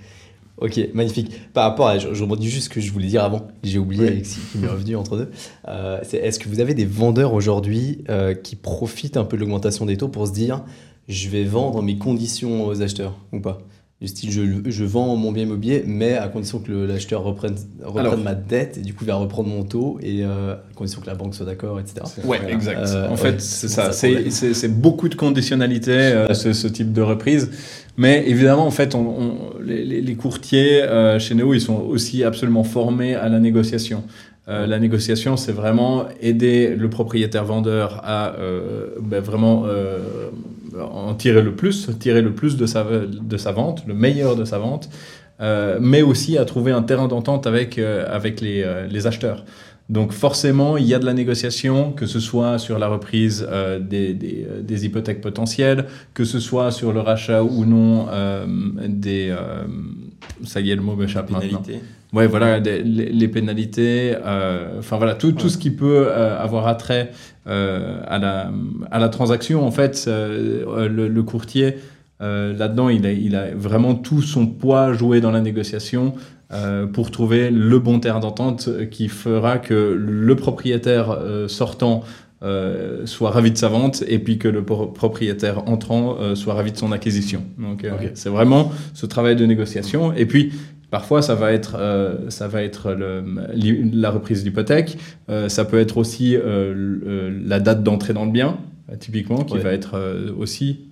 Ok, magnifique. Par rapport à, je, je rebondis juste ce que je voulais dire avant, j'ai oublié, oui. qui m'est revenu entre deux. Euh, est-ce que vous avez des vendeurs aujourd'hui euh, qui profitent un peu de l'augmentation des taux pour se dire, je vais vendre mes conditions aux acheteurs ou pas? Du style je, je, vends mon bien immobilier, mais à condition que l'acheteur reprenne, reprenne Alors, ma dette et du coup va reprendre mon taux et euh, à condition que la banque soit d'accord, etc. Ouais, exact. Euh, en fait, ouais, c'est ça. C'est beaucoup de conditionnalités, euh, ce, ce, type de reprise. Mais évidemment, en fait, on, on, les, les, courtiers euh, chez Neo, ils sont aussi absolument formés à la négociation. Euh, la négociation, c'est vraiment aider le propriétaire vendeur à euh, ben vraiment euh, en tirer le plus, tirer le plus de sa, de sa vente, le meilleur de sa vente, euh, mais aussi à trouver un terrain d'entente avec, euh, avec les, euh, acheteurs. Donc forcément, il y a de la négociation, que ce soit sur la reprise euh, des, des, des, hypothèques potentielles, que ce soit sur le rachat ou non des... ça y est, le mot m'échappe maintenant. Ouais, voilà, les, les, pénalités, enfin voilà, tout, tout ce qui peut avoir attrait euh, à, la, à la transaction, en fait, euh, le, le, courtier, euh, là-dedans, il a, il a vraiment tout son poids joué dans la négociation pour trouver le bon terrain d'entente qui fera que le propriétaire sortant euh, soit ravi de sa vente et puis que le propriétaire entrant euh, soit ravi de son acquisition. Donc euh, okay. c'est vraiment ce travail de négociation. Et puis Parfois, ça va être, euh, ça va être le, la reprise d'hypothèque. Euh, ça peut être aussi euh, la date d'entrée dans le bien, typiquement, qui ouais. va être aussi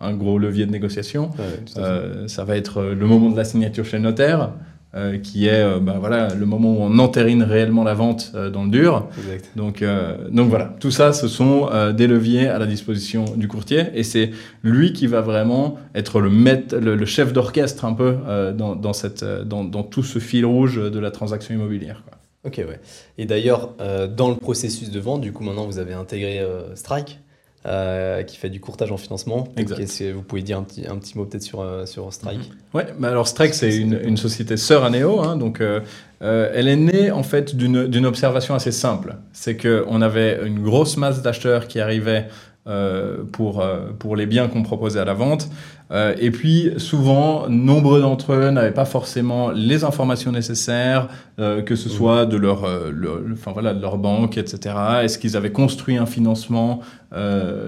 un gros levier de négociation. Ouais, ça va être le moment de la signature chez le notaire. Euh, qui est euh, bah, voilà, le moment où on entérine réellement la vente euh, dans le dur. Exact. Donc, euh, donc voilà, tout ça, ce sont euh, des leviers à la disposition du courtier et c'est lui qui va vraiment être le, maître, le, le chef d'orchestre un peu euh, dans, dans, cette, dans, dans, tout ce fil rouge de la transaction immobilière. Quoi. Ok, ouais. Et d'ailleurs, dans le processus de vente, du coup, maintenant, vous avez intégré Strike. Euh, qui fait du courtage en financement. Que vous pouvez dire un petit, un petit mot peut-être sur, euh, sur Strike mm -hmm. Ouais, bah alors Strike, c'est une, une, société sœur à Neo. Hein, donc, euh, elle est née en fait d'une observation assez simple. C'est qu'on avait une grosse masse d'acheteurs qui arrivaient euh, pour, euh, pour les biens qu'on proposait à la vente. Euh, et puis, souvent, nombreux d'entre eux n'avaient pas forcément les informations nécessaires, euh, que ce soit de leur, leur, enfin, voilà, de leur banque, etc. Est-ce qu'ils avaient construit un financement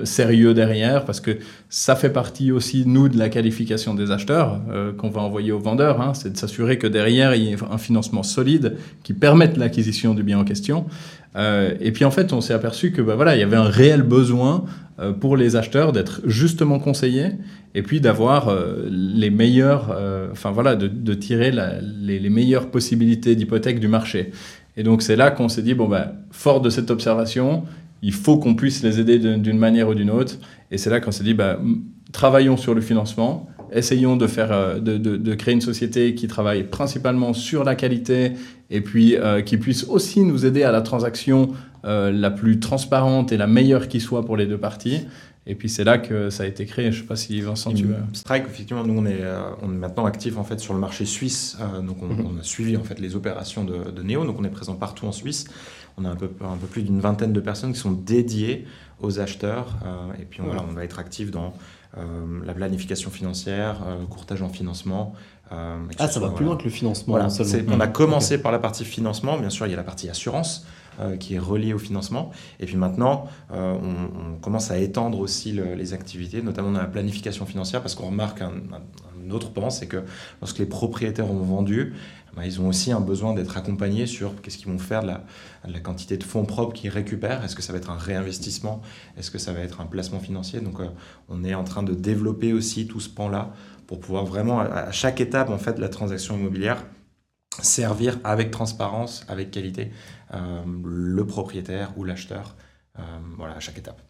sérieux derrière? Parce que ça fait partie aussi, nous, de la qualification des acheteurs qu'on va envoyer aux vendeurs. Hein, C'est de s'assurer que derrière, il y ait un financement solide qui permette l'acquisition du bien en question. Euh, et puis en fait, on s'est aperçu que bah, voilà, il y avait un réel besoin euh, pour les acheteurs d'être justement conseillés et puis d'avoir euh, les meilleurs, enfin voilà, de, tirer les, meilleures possibilités d'hypothèque du marché. Et donc c'est là qu'on s'est dit bon bah fort de cette observation, il faut qu'on puisse les aider d'une manière ou d'une autre. Et c'est là qu'on s'est dit bah travaillons sur le financement essayons de, faire, euh, de, de, de, créer une société qui travaille principalement sur la qualité et puis euh, qui puisse aussi nous aider à la transaction euh, la plus transparente et la meilleure qui soit pour les deux parties. Et puis c'est là que ça a été créé. Je ne sais pas si Vincent, tu veux. Strike, effectivement, nous on est, euh, on est maintenant actif en fait sur le marché suisse. Euh, donc on, mm -hmm. on, a suivi en fait les opérations de, de, Neo. Donc on est présent partout en Suisse. On a un peu, un peu plus d'une vingtaine de personnes qui sont dédiées aux acheteurs. Euh, et puis on, voilà, on va être actif dans la planification financière, courtage en financement. ah, ça va plus loin que le financement. Voilà, on a commencé okay. par la partie financement. Bien sûr, il y a la partie assurance euh, qui est relié au financement. Et puis maintenant, euh, on, on, commence à étendre aussi le, les activités, notamment dans la planification financière, parce qu'on remarque un, un, autre point, c'est que lorsque les propriétaires ont vendu, ben, ils ont aussi un besoin d'être accompagnés sur qu'est-ce qu'ils vont faire de la, de la, quantité de fonds propres qu'ils récupèrent. Est-ce que ça va être un réinvestissement? Est-ce que ça va être un placement financier? Donc, euh, on est en train de développer aussi tout ce pan-là pour pouvoir vraiment, à, chaque étape en fait, de la transaction immobilière, servir avec transparence, avec qualité, euh, le propriétaire ou l'acheteur euh, voilà, à chaque étape.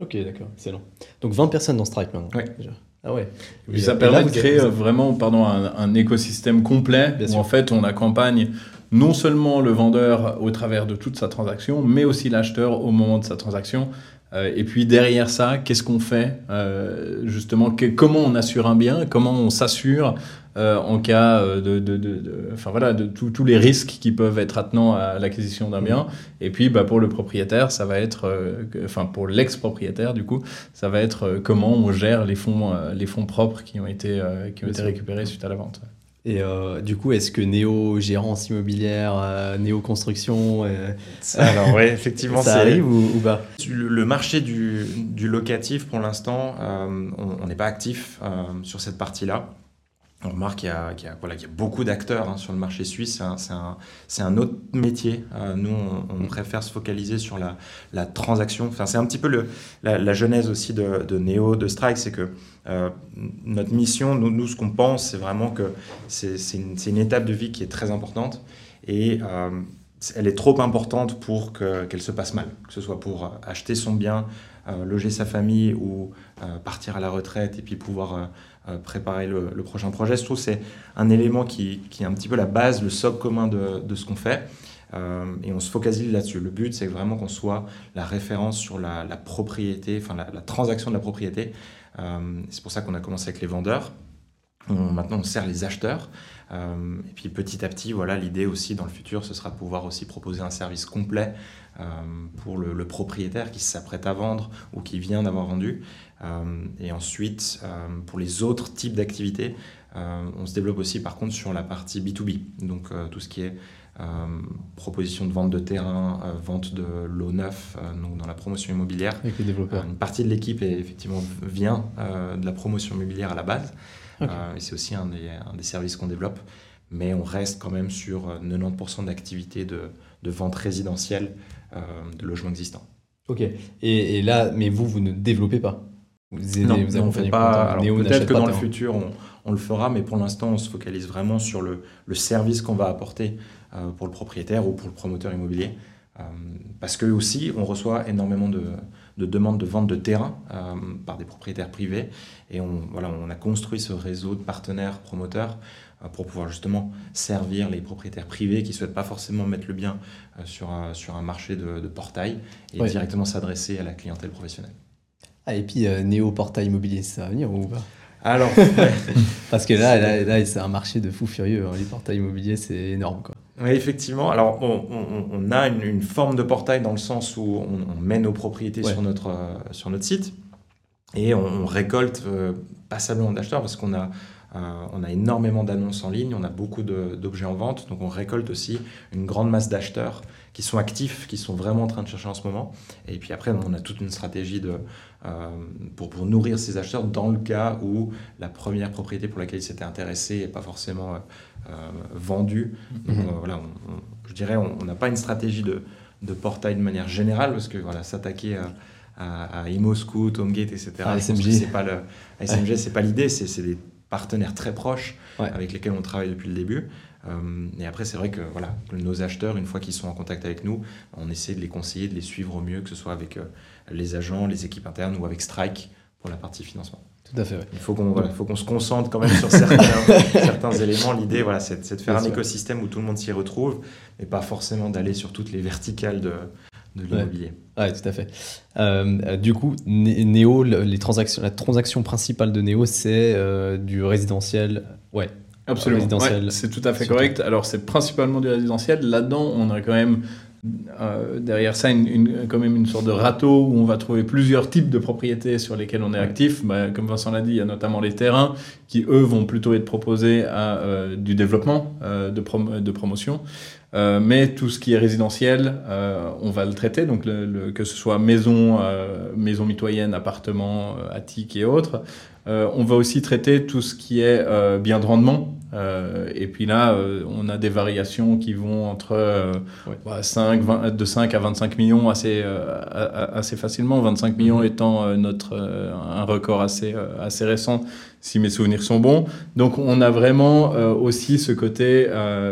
Ok, d'accord, excellent. Donc 20 personnes dans Strike maintenant Oui. Déjà. Ah ouais. Et ça permet de créer avez... vraiment pardon, un, un, écosystème complet Bien où sûr. en fait on accompagne non seulement le vendeur au travers de toute sa transaction, mais aussi l'acheteur au moment de sa transaction. Euh, et puis derrière ça, qu'est-ce qu'on fait euh, justement que, Comment on assure un bien Comment on s'assure euh, en cas euh, de, de, de, de, enfin voilà, de tous les risques qui peuvent être attenants à l'acquisition d'un bien. Et puis, bah, pour le propriétaire, ça va être, euh, enfin pour l'ex-propriétaire du coup, ça va être comment on gère les fonds, les fonds propres qui ont été, qui ont été récupérés suite à la vente. Et euh, du coup, est-ce que Néo gérance immobilière, euh, Néo construction, euh, alors oui, effectivement, *laughs* ça arrive ou, ou, pas? Le marché du, du locatif, pour l'instant, on n'est pas actif sur cette partie-là. On remarque qu'il y, a, voilà, y a beaucoup d'acteurs hein, sur le marché suisse. C'est un, un, autre métier. nous, on, préfère se focaliser sur la, la transaction. Enfin, c'est un petit peu le, la, la, genèse aussi de, de Neo, de Strike. C'est que euh, notre mission, nous, nous ce qu'on pense, c'est vraiment que c'est une, une, étape de vie qui est très importante et euh, elle est trop importante pour qu'elle se passe mal, que ce soit pour acheter son bien, euh, loger sa famille ou partir à la retraite et puis pouvoir préparer le, prochain projet. Je trouve que c'est un élément qui, qui, est un petit peu la base, le socle commun de, de ce qu'on fait. et on se focalise là-dessus. Le but, c'est vraiment qu'on soit la référence sur la, propriété, enfin la, la, transaction de la propriété, euh, c'est pour ça qu'on a commencé avec les vendeurs. Maintenant, on sert les acheteurs. Euh, et puis petit à petit, voilà, l'idée aussi dans le futur, ce sera de pouvoir aussi proposer un service complet euh, pour le, propriétaire qui s'apprête à vendre ou qui vient d'avoir vendu. et ensuite, pour les autres types d'activités, on se développe aussi par contre sur la partie B2B, donc tout ce qui est euh, proposition de vente de terrain, euh, vente de lots neufs, euh, donc dans la promotion immobilière. Avec les développeurs. une partie de l'équipe effectivement vient de la promotion immobilière à la base. Et c'est aussi un des, un des services qu'on développe. Mais on reste quand même sur 90% d'activité de, de, vente résidentielle de logements existants. Ok. Et, et, là, mais vous, vous ne développez pas? Vous non, vous on fait pas. Peut-être que dans le futur, on, on, le fera, mais pour l'instant, on se focalise vraiment sur le, le service qu'on va apporter euh, pour le propriétaire ou pour le promoteur immobilier. Euh, parce que aussi, on reçoit énormément de, demandes de vente de terrain euh, par des propriétaires privés. Et on, voilà, on a construit ce réseau de partenaires promoteurs pour pouvoir justement servir les propriétaires privés qui ne souhaitent pas forcément mettre le bien sur, un, sur un marché de, portail et directement s'adresser à la clientèle professionnelle. Ah, et puis, Néo Portail Immobilier, ça va venir ou pas? Alors, *laughs* parce que là, là, là c'est un marché de fou furieux. Hein. Les portails immobiliers, c'est énorme. Quoi. Oui, effectivement. Alors, on, a une, forme de portail dans le sens où on, met nos propriétés sur, notre, euh, sur notre site et on, récolte euh, passablement d'acheteurs parce qu'on a, on a énormément d'annonces en ligne, on a beaucoup d'objets en vente, donc on récolte aussi une grande masse d'acheteurs qui sont actifs, qui sont vraiment en train de chercher en ce moment. Et puis après, on a toute une stratégie de, pour, pour, nourrir ces acheteurs dans le cas où la première propriété pour laquelle ils s'étaient intéressés n'est pas forcément euh, vendu. Donc mhm. euh, voilà, je dirais, on n'a pas une stratégie de, de, portail de manière générale, parce que voilà, s'attaquer à, à, à ImoScoot, HomeGate, etc. Ah, SMG. C'est pas le, SMG, c'est pas l'idée, c'est des partenaires très proches avec lesquels on travaille depuis le début. Euh, et après, c'est vrai que voilà, nos acheteurs, une fois qu'ils sont en contact avec nous, on essaie de les conseiller, de les suivre au mieux, que ce soit avec les agents, les équipes internes ou avec Strike pour la partie financement. Tout à fait. Il faut qu'on faut qu'on se concentre quand même sur certains, *laughs* certains éléments. L'idée, voilà, c'est de faire un écosystème où tout le monde s'y retrouve, et pas forcément d'aller sur toutes les verticales de, de l'immobilier. Oui, tout à fait. Euh, du coup, Néo, les transactions, la transaction principale de Néo, c'est euh, du résidentiel. Ouais. Absolument. c'est tout à fait correct. Alors, c'est principalement du résidentiel. Là-dedans, on a quand même euh, derrière ça, une, quand même une sorte de râteau où on va trouver plusieurs types de propriétés sur lesquelles on est actif. Bah, comme Vincent l'a dit, il y a notamment les terrains qui, eux, vont plutôt être proposés à euh, du développement, euh, de, de, promotion. Mais tout ce qui est résidentiel, on va le traiter, donc le, que ce soit maison, maison mitoyenne, appartement, attique et autres. on va aussi traiter tout ce qui est bien de rendement, euh, et puis là, euh, on a des variations qui vont entre 5, euh, de 5 à 25 millions assez, assez facilement. 25 millions mhm. étant notre, un record assez, assez récent, si mes souvenirs sont bons. Donc on a vraiment aussi ce côté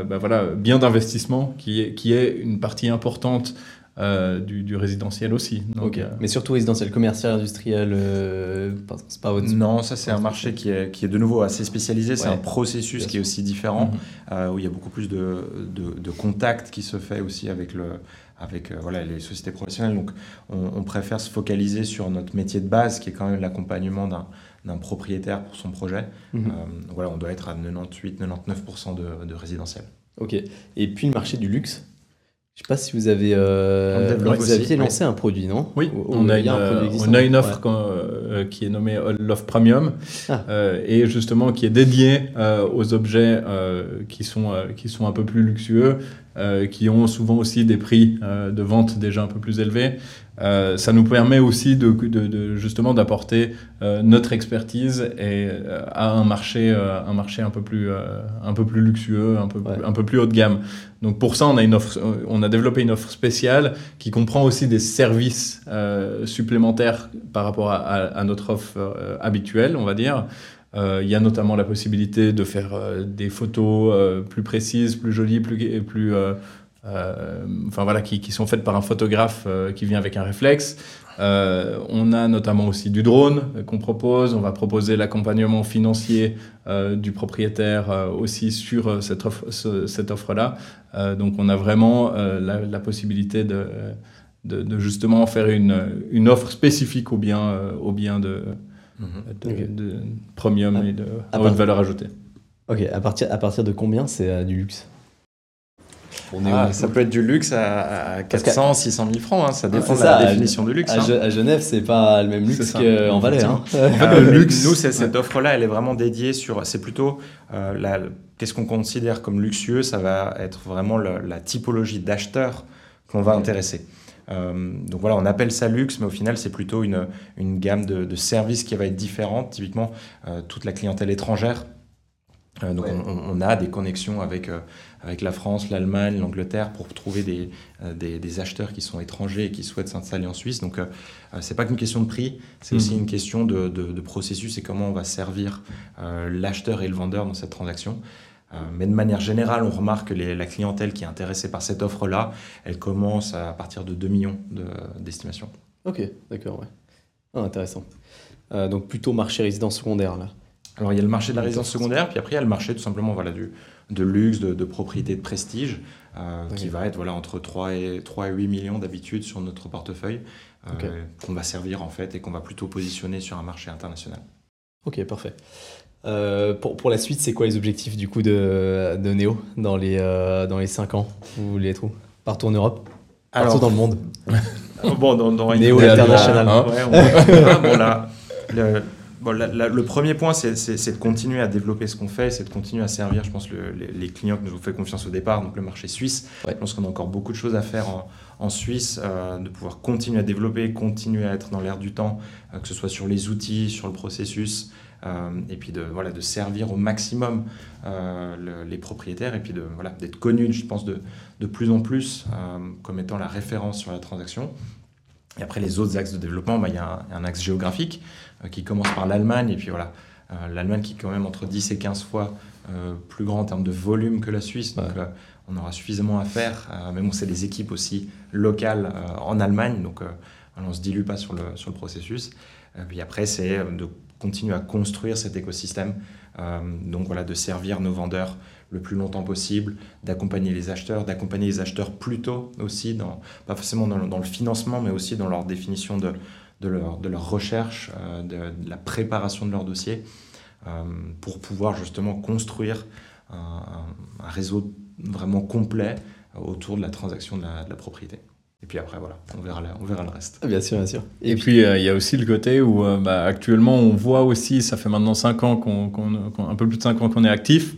bah voilà, bien d'investissement qui est, qui est une partie importante euh, du, résidentiel aussi. Donc, euh, Mais surtout résidentiel, commercial, industriel, euh, c'est pas votre... Non, ça c'est un marché qui est, qui est de nouveau assez spécialisé, c'est un processus qui est aussi différent, mhm. où il y a beaucoup plus de, de, contact qui se fait aussi avec, le, avec voilà, les sociétés professionnelles. Donc on, préfère se focaliser sur notre métier de base, qui est quand même l'accompagnement d'un propriétaire pour son projet. Mhm. voilà, on doit être à 98-99% de, de résidentiel. Ok. Et puis le marché du luxe je ne sais pas si vous avez, euh, vous aviez lancé un produit, non Oui, on, a une, on a une offre qui est nommé Love Premium ah. et justement qui est dédié aux objets qui, sont, qui sont un peu plus luxueux, qui ont souvent aussi des prix de vente déjà un peu plus élevés. Euh, ça nous permet aussi de, de, de justement d'apporter euh, notre expertise et, euh, à un marché, un marché un peu plus, un peu plus luxueux, un peu, un peu plus haut de gamme. Donc pour ça, on a, une offre, on a développé une offre spéciale qui comprend aussi des services supplémentaires par rapport à, à, notre offre habituelle, on va dire. Il y a notamment la possibilité de faire des photos plus précises, plus jolies, plus, plus euh, enfin voilà, qui, qui, sont faites par un photographe euh, qui vient avec un réflexe. Euh, on a notamment aussi du drone qu'on propose. On va proposer l'accompagnement financier du propriétaire aussi sur cette, offre, cette offre-là. donc on a vraiment la, possibilité de, de, justement faire une, une, offre spécifique au bien, au bien de, mhm. de, premium et de haute valeur ajoutée. Ok, à partir, à partir de combien c'est du luxe? Ah, ça peut être du luxe à, 400, 600 000 francs, hein, ça dépend de la définition de luxe. À, hein. à Genève, c'est pas le même luxe qu'en Valais. Hein. le luxe. Nous, cette offre-là, elle est vraiment dédiée sur. C'est plutôt euh, qu'est-ce qu'on considère comme luxueux, ça va être vraiment la typologie d'acheteurs qu'on va intéresser. Euh, donc voilà, on appelle ça luxe, mais au final, c'est plutôt une, une gamme de, de, services qui va être différente. Typiquement, euh, toute la clientèle étrangère euh, donc on, a des connexions avec, euh, avec la France, l'Allemagne, l'Angleterre pour trouver des, euh, des, des, acheteurs qui sont étrangers et qui souhaitent s'installer en Suisse. Donc c'est pas qu'une question de prix, c'est aussi mhm. une question de, de, processus et comment on va servir l'acheteur et le vendeur dans cette transaction. mais de manière générale, on remarque que la clientèle qui est intéressée par cette offre-là, elle commence à partir de 2 millions d'estimations. ok, d'accord, ouais. Ah, intéressant. donc plutôt marché résident secondaire là. Alors il y a le marché de la résidence secondaire, puis après il y a le marché tout simplement voilà, du, de luxe, de, propriété de prestige, euh, qui va être voilà, entre 3 et, 3 et 8 millions d'habitude sur notre portefeuille, euh, qu'on va servir en fait et qu'on va plutôt positionner sur un marché international. Ok, parfait. Euh, pour, pour, la suite, c'est quoi les objectifs du coup de, de Neo dans les, dans les 5 ans Vous voulez être où Partout en Europe? Partout dans le monde? *laughs* Bon, dans, dans Néo international. Hein. Ouais, *laughs* bon, là, le, le premier point, c'est de continuer à développer ce qu'on fait, c'est de continuer à servir, je pense, les, clients qui nous ont fait confiance au départ, donc le marché suisse. Je pense qu'on a encore beaucoup de choses à faire en, Suisse, euh, de pouvoir continuer à développer, continuer à être dans l'air du temps, euh, que ce soit sur les outils, sur le processus, euh, et puis de, voilà, de servir au maximum les propriétaires, et puis d'être voilà, connu, je pense, de, de plus en plus comme étant la référence sur la transaction. Et après, les autres axes de développement, bah, il y, a un axe géographique. Euh, qui commence par l'Allemagne, et puis voilà, euh, l'Allemagne qui est quand même entre 10 et 15 fois euh, plus grand en termes de volume que la Suisse, donc on aura suffisamment à faire, mais bon, c'est des équipes aussi locales en Allemagne, donc on ne se dilue pas sur le, sur le processus. puis après, c'est de continuer à construire cet écosystème, donc voilà, de servir nos vendeurs le plus longtemps possible, d'accompagner les acheteurs, d'accompagner les acheteurs plus tôt aussi, dans, pas forcément dans dans le, financement, mais aussi dans leur définition de, de leur, de leur recherche, euh, de, la préparation de leur dossier, euh, pour pouvoir justement construire un, réseau vraiment complet autour de la transaction de la, propriété. Et puis après, voilà, on verra, on verra le reste. Bien sûr, bien sûr. Et, puis, euh, il y a aussi le côté où, bah, actuellement, on voit aussi, ça fait maintenant 5 ans, qu'on, un peu plus de 5 ans qu'on est actif,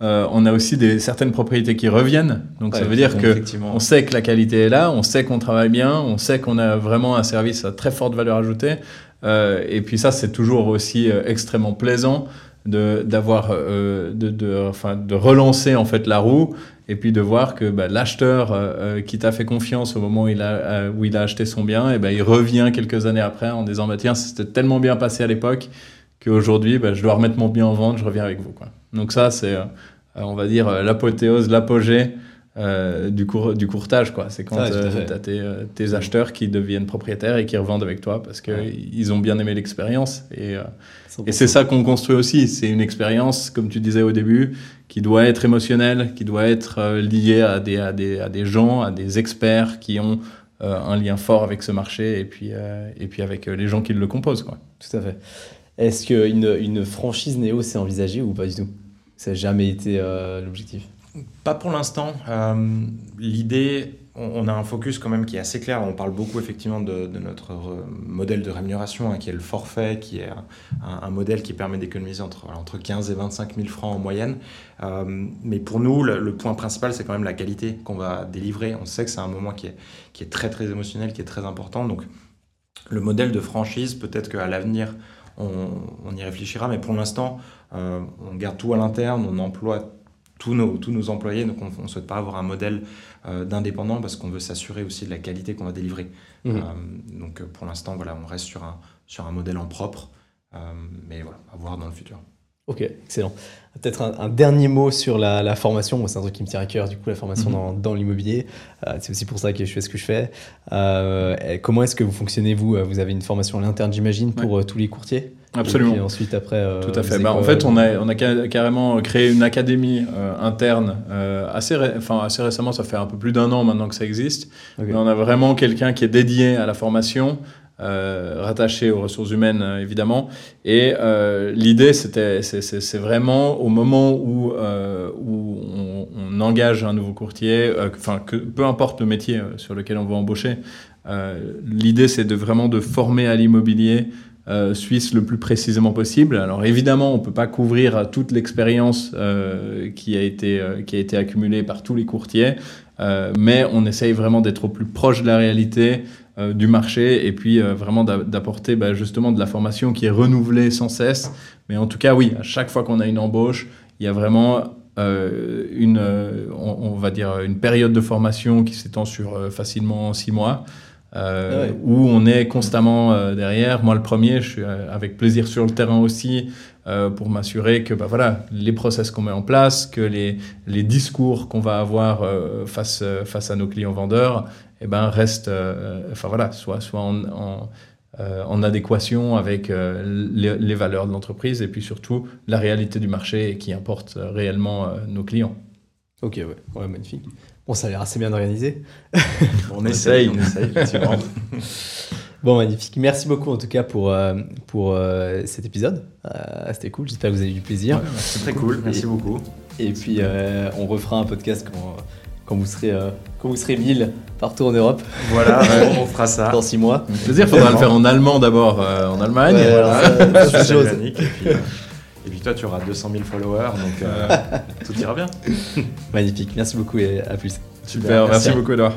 euh, on a aussi des, certaines propriétés qui reviennent. Donc ça veut dire que on sait que la qualité est là, on sait qu'on travaille bien, on sait qu'on a vraiment un service à très forte valeur ajoutée. Euh, et puis ça, c'est toujours aussi euh, extrêmement plaisant de d'avoir de, de, enfin, de relancer en fait la roue et puis de voir que bah, l'acheteur qui t'a fait confiance au moment où il a, où il a acheté son bien, et ben il revient quelques années après en disant bah, tiens c'était tellement bien passé à l'époque qu'aujourd'hui bah, je dois remettre mon bien en vente, je reviens avec vous quoi. Donc ça, c'est, euh, on va dire, euh, l'apothéose, l'apogée euh, du, cour du courtage. Quoi. C'est quand tu as tes, acheteurs qui deviennent propriétaires et qui revendent avec toi parce qu'ils ont bien aimé l'expérience. Et, et c'est ça qu'on construit aussi. C'est une expérience, comme tu disais au début, qui doit être émotionnelle, qui doit être liée à des, à, des, à des gens, à des experts qui ont un lien fort avec ce marché et puis, et puis avec les gens qui le composent. Quoi. Tout à fait. Est-ce qu'une une franchise Néo s'est envisagée ou pas du tout? Ça n'a jamais été euh, l'objectif? Pas pour l'instant. Euh, l'idée on, a un focus quand même qui est assez clair. On parle beaucoup effectivement de, notre modèle de rémunération, hein, qui est le forfait, qui est un, modèle qui permet d'économiser entre, entre 15 et 25 000 francs en moyenne. Euh, mais pour nous, le, point principal, c'est quand même la qualité qu'on va délivrer. On sait que c'est un moment qui est, qui est très très émotionnel, qui est très important. Donc le modèle de franchise, peut-être qu'à l'avenir, on, y réfléchira, mais pour l'instant, euh, on garde tout à l'interne, on emploie tous nos, tous nos employés, donc on ne souhaite pas avoir un modèle euh, d'indépendant parce qu'on veut s'assurer aussi de la qualité qu'on va délivrer. Mmh. Euh, donc pour l'instant, voilà, on reste sur un, sur un modèle en propre, mais voilà, à voir dans le futur. Ok, excellent. Peut-être un, dernier mot sur la, formation. c'est un truc qui me tient à cœur, du coup, la formation mhm. dans, l'immobilier. Euh, c'est aussi pour ça que je fais ce que je fais. Euh, comment est-ce que vous fonctionnez, vous? Vous avez une formation à l'interne, j'imagine, pour euh, tous les courtiers? Absolument. Et ensuite, après. Tout à fait. Bah, en fait, on a, on a carrément créé une académie interne assez, enfin, assez récemment, ça fait un peu plus d'un an maintenant que ça existe. Mais on a vraiment quelqu'un qui est dédié à la formation. Euh, rattaché aux ressources humaines euh, évidemment. Et euh, l'idée, c'était, c'est, vraiment au moment où, où on, engage un nouveau courtier, enfin que peu importe le métier sur lequel on va embaucher, l'idée c'est de vraiment de former à l'immobilier suisse le plus précisément possible. Alors évidemment, on peut pas couvrir toute l'expérience qui a été qui a été accumulée par tous les courtiers, mais on essaye vraiment d'être au plus proche de la réalité, euh, du marché et puis euh, vraiment d'apporter bah, justement de la formation qui est renouvelée sans cesse. Mais en tout cas, oui, à chaque fois qu'on a une embauche, il y a vraiment euh, une, on, va dire, une période de formation qui s'étend sur facilement six mois. Ah où on est constamment derrière. Moi, le premier, je suis avec plaisir sur le terrain aussi pour m'assurer que bah, voilà, les process qu'on met en place, que les, les discours qu'on va avoir face, face à nos clients vendeurs eh ben, reste, euh, enfin voilà, soit, soit en, en, euh, en adéquation avec euh, les, valeurs de l'entreprise et puis surtout la réalité du marché qui importe réellement nos clients. Ok, ouais, ouais, magnifique. Bon, ça a l'air assez bien organisé. *laughs* on essaye, on essaye, *laughs* Bon, magnifique. Merci beaucoup en tout cas pour, pour cet épisode. C'était cool, j'espère que vous avez eu du plaisir. c'est très cool, merci beaucoup. Et puis, on refera un podcast quand quand vous serez, euh, quand vous serez 1000 partout en Europe. Voilà, *laughs* on fera ça. Dans 6 mois. plaisir, il faudra le faire en allemand d'abord, euh, en Allemagne. et, puis, euh, et puis toi, tu auras 200 000 followers, donc *laughs* tout ira bien. Magnifique, merci beaucoup et à plus. Super, merci beaucoup Edouard.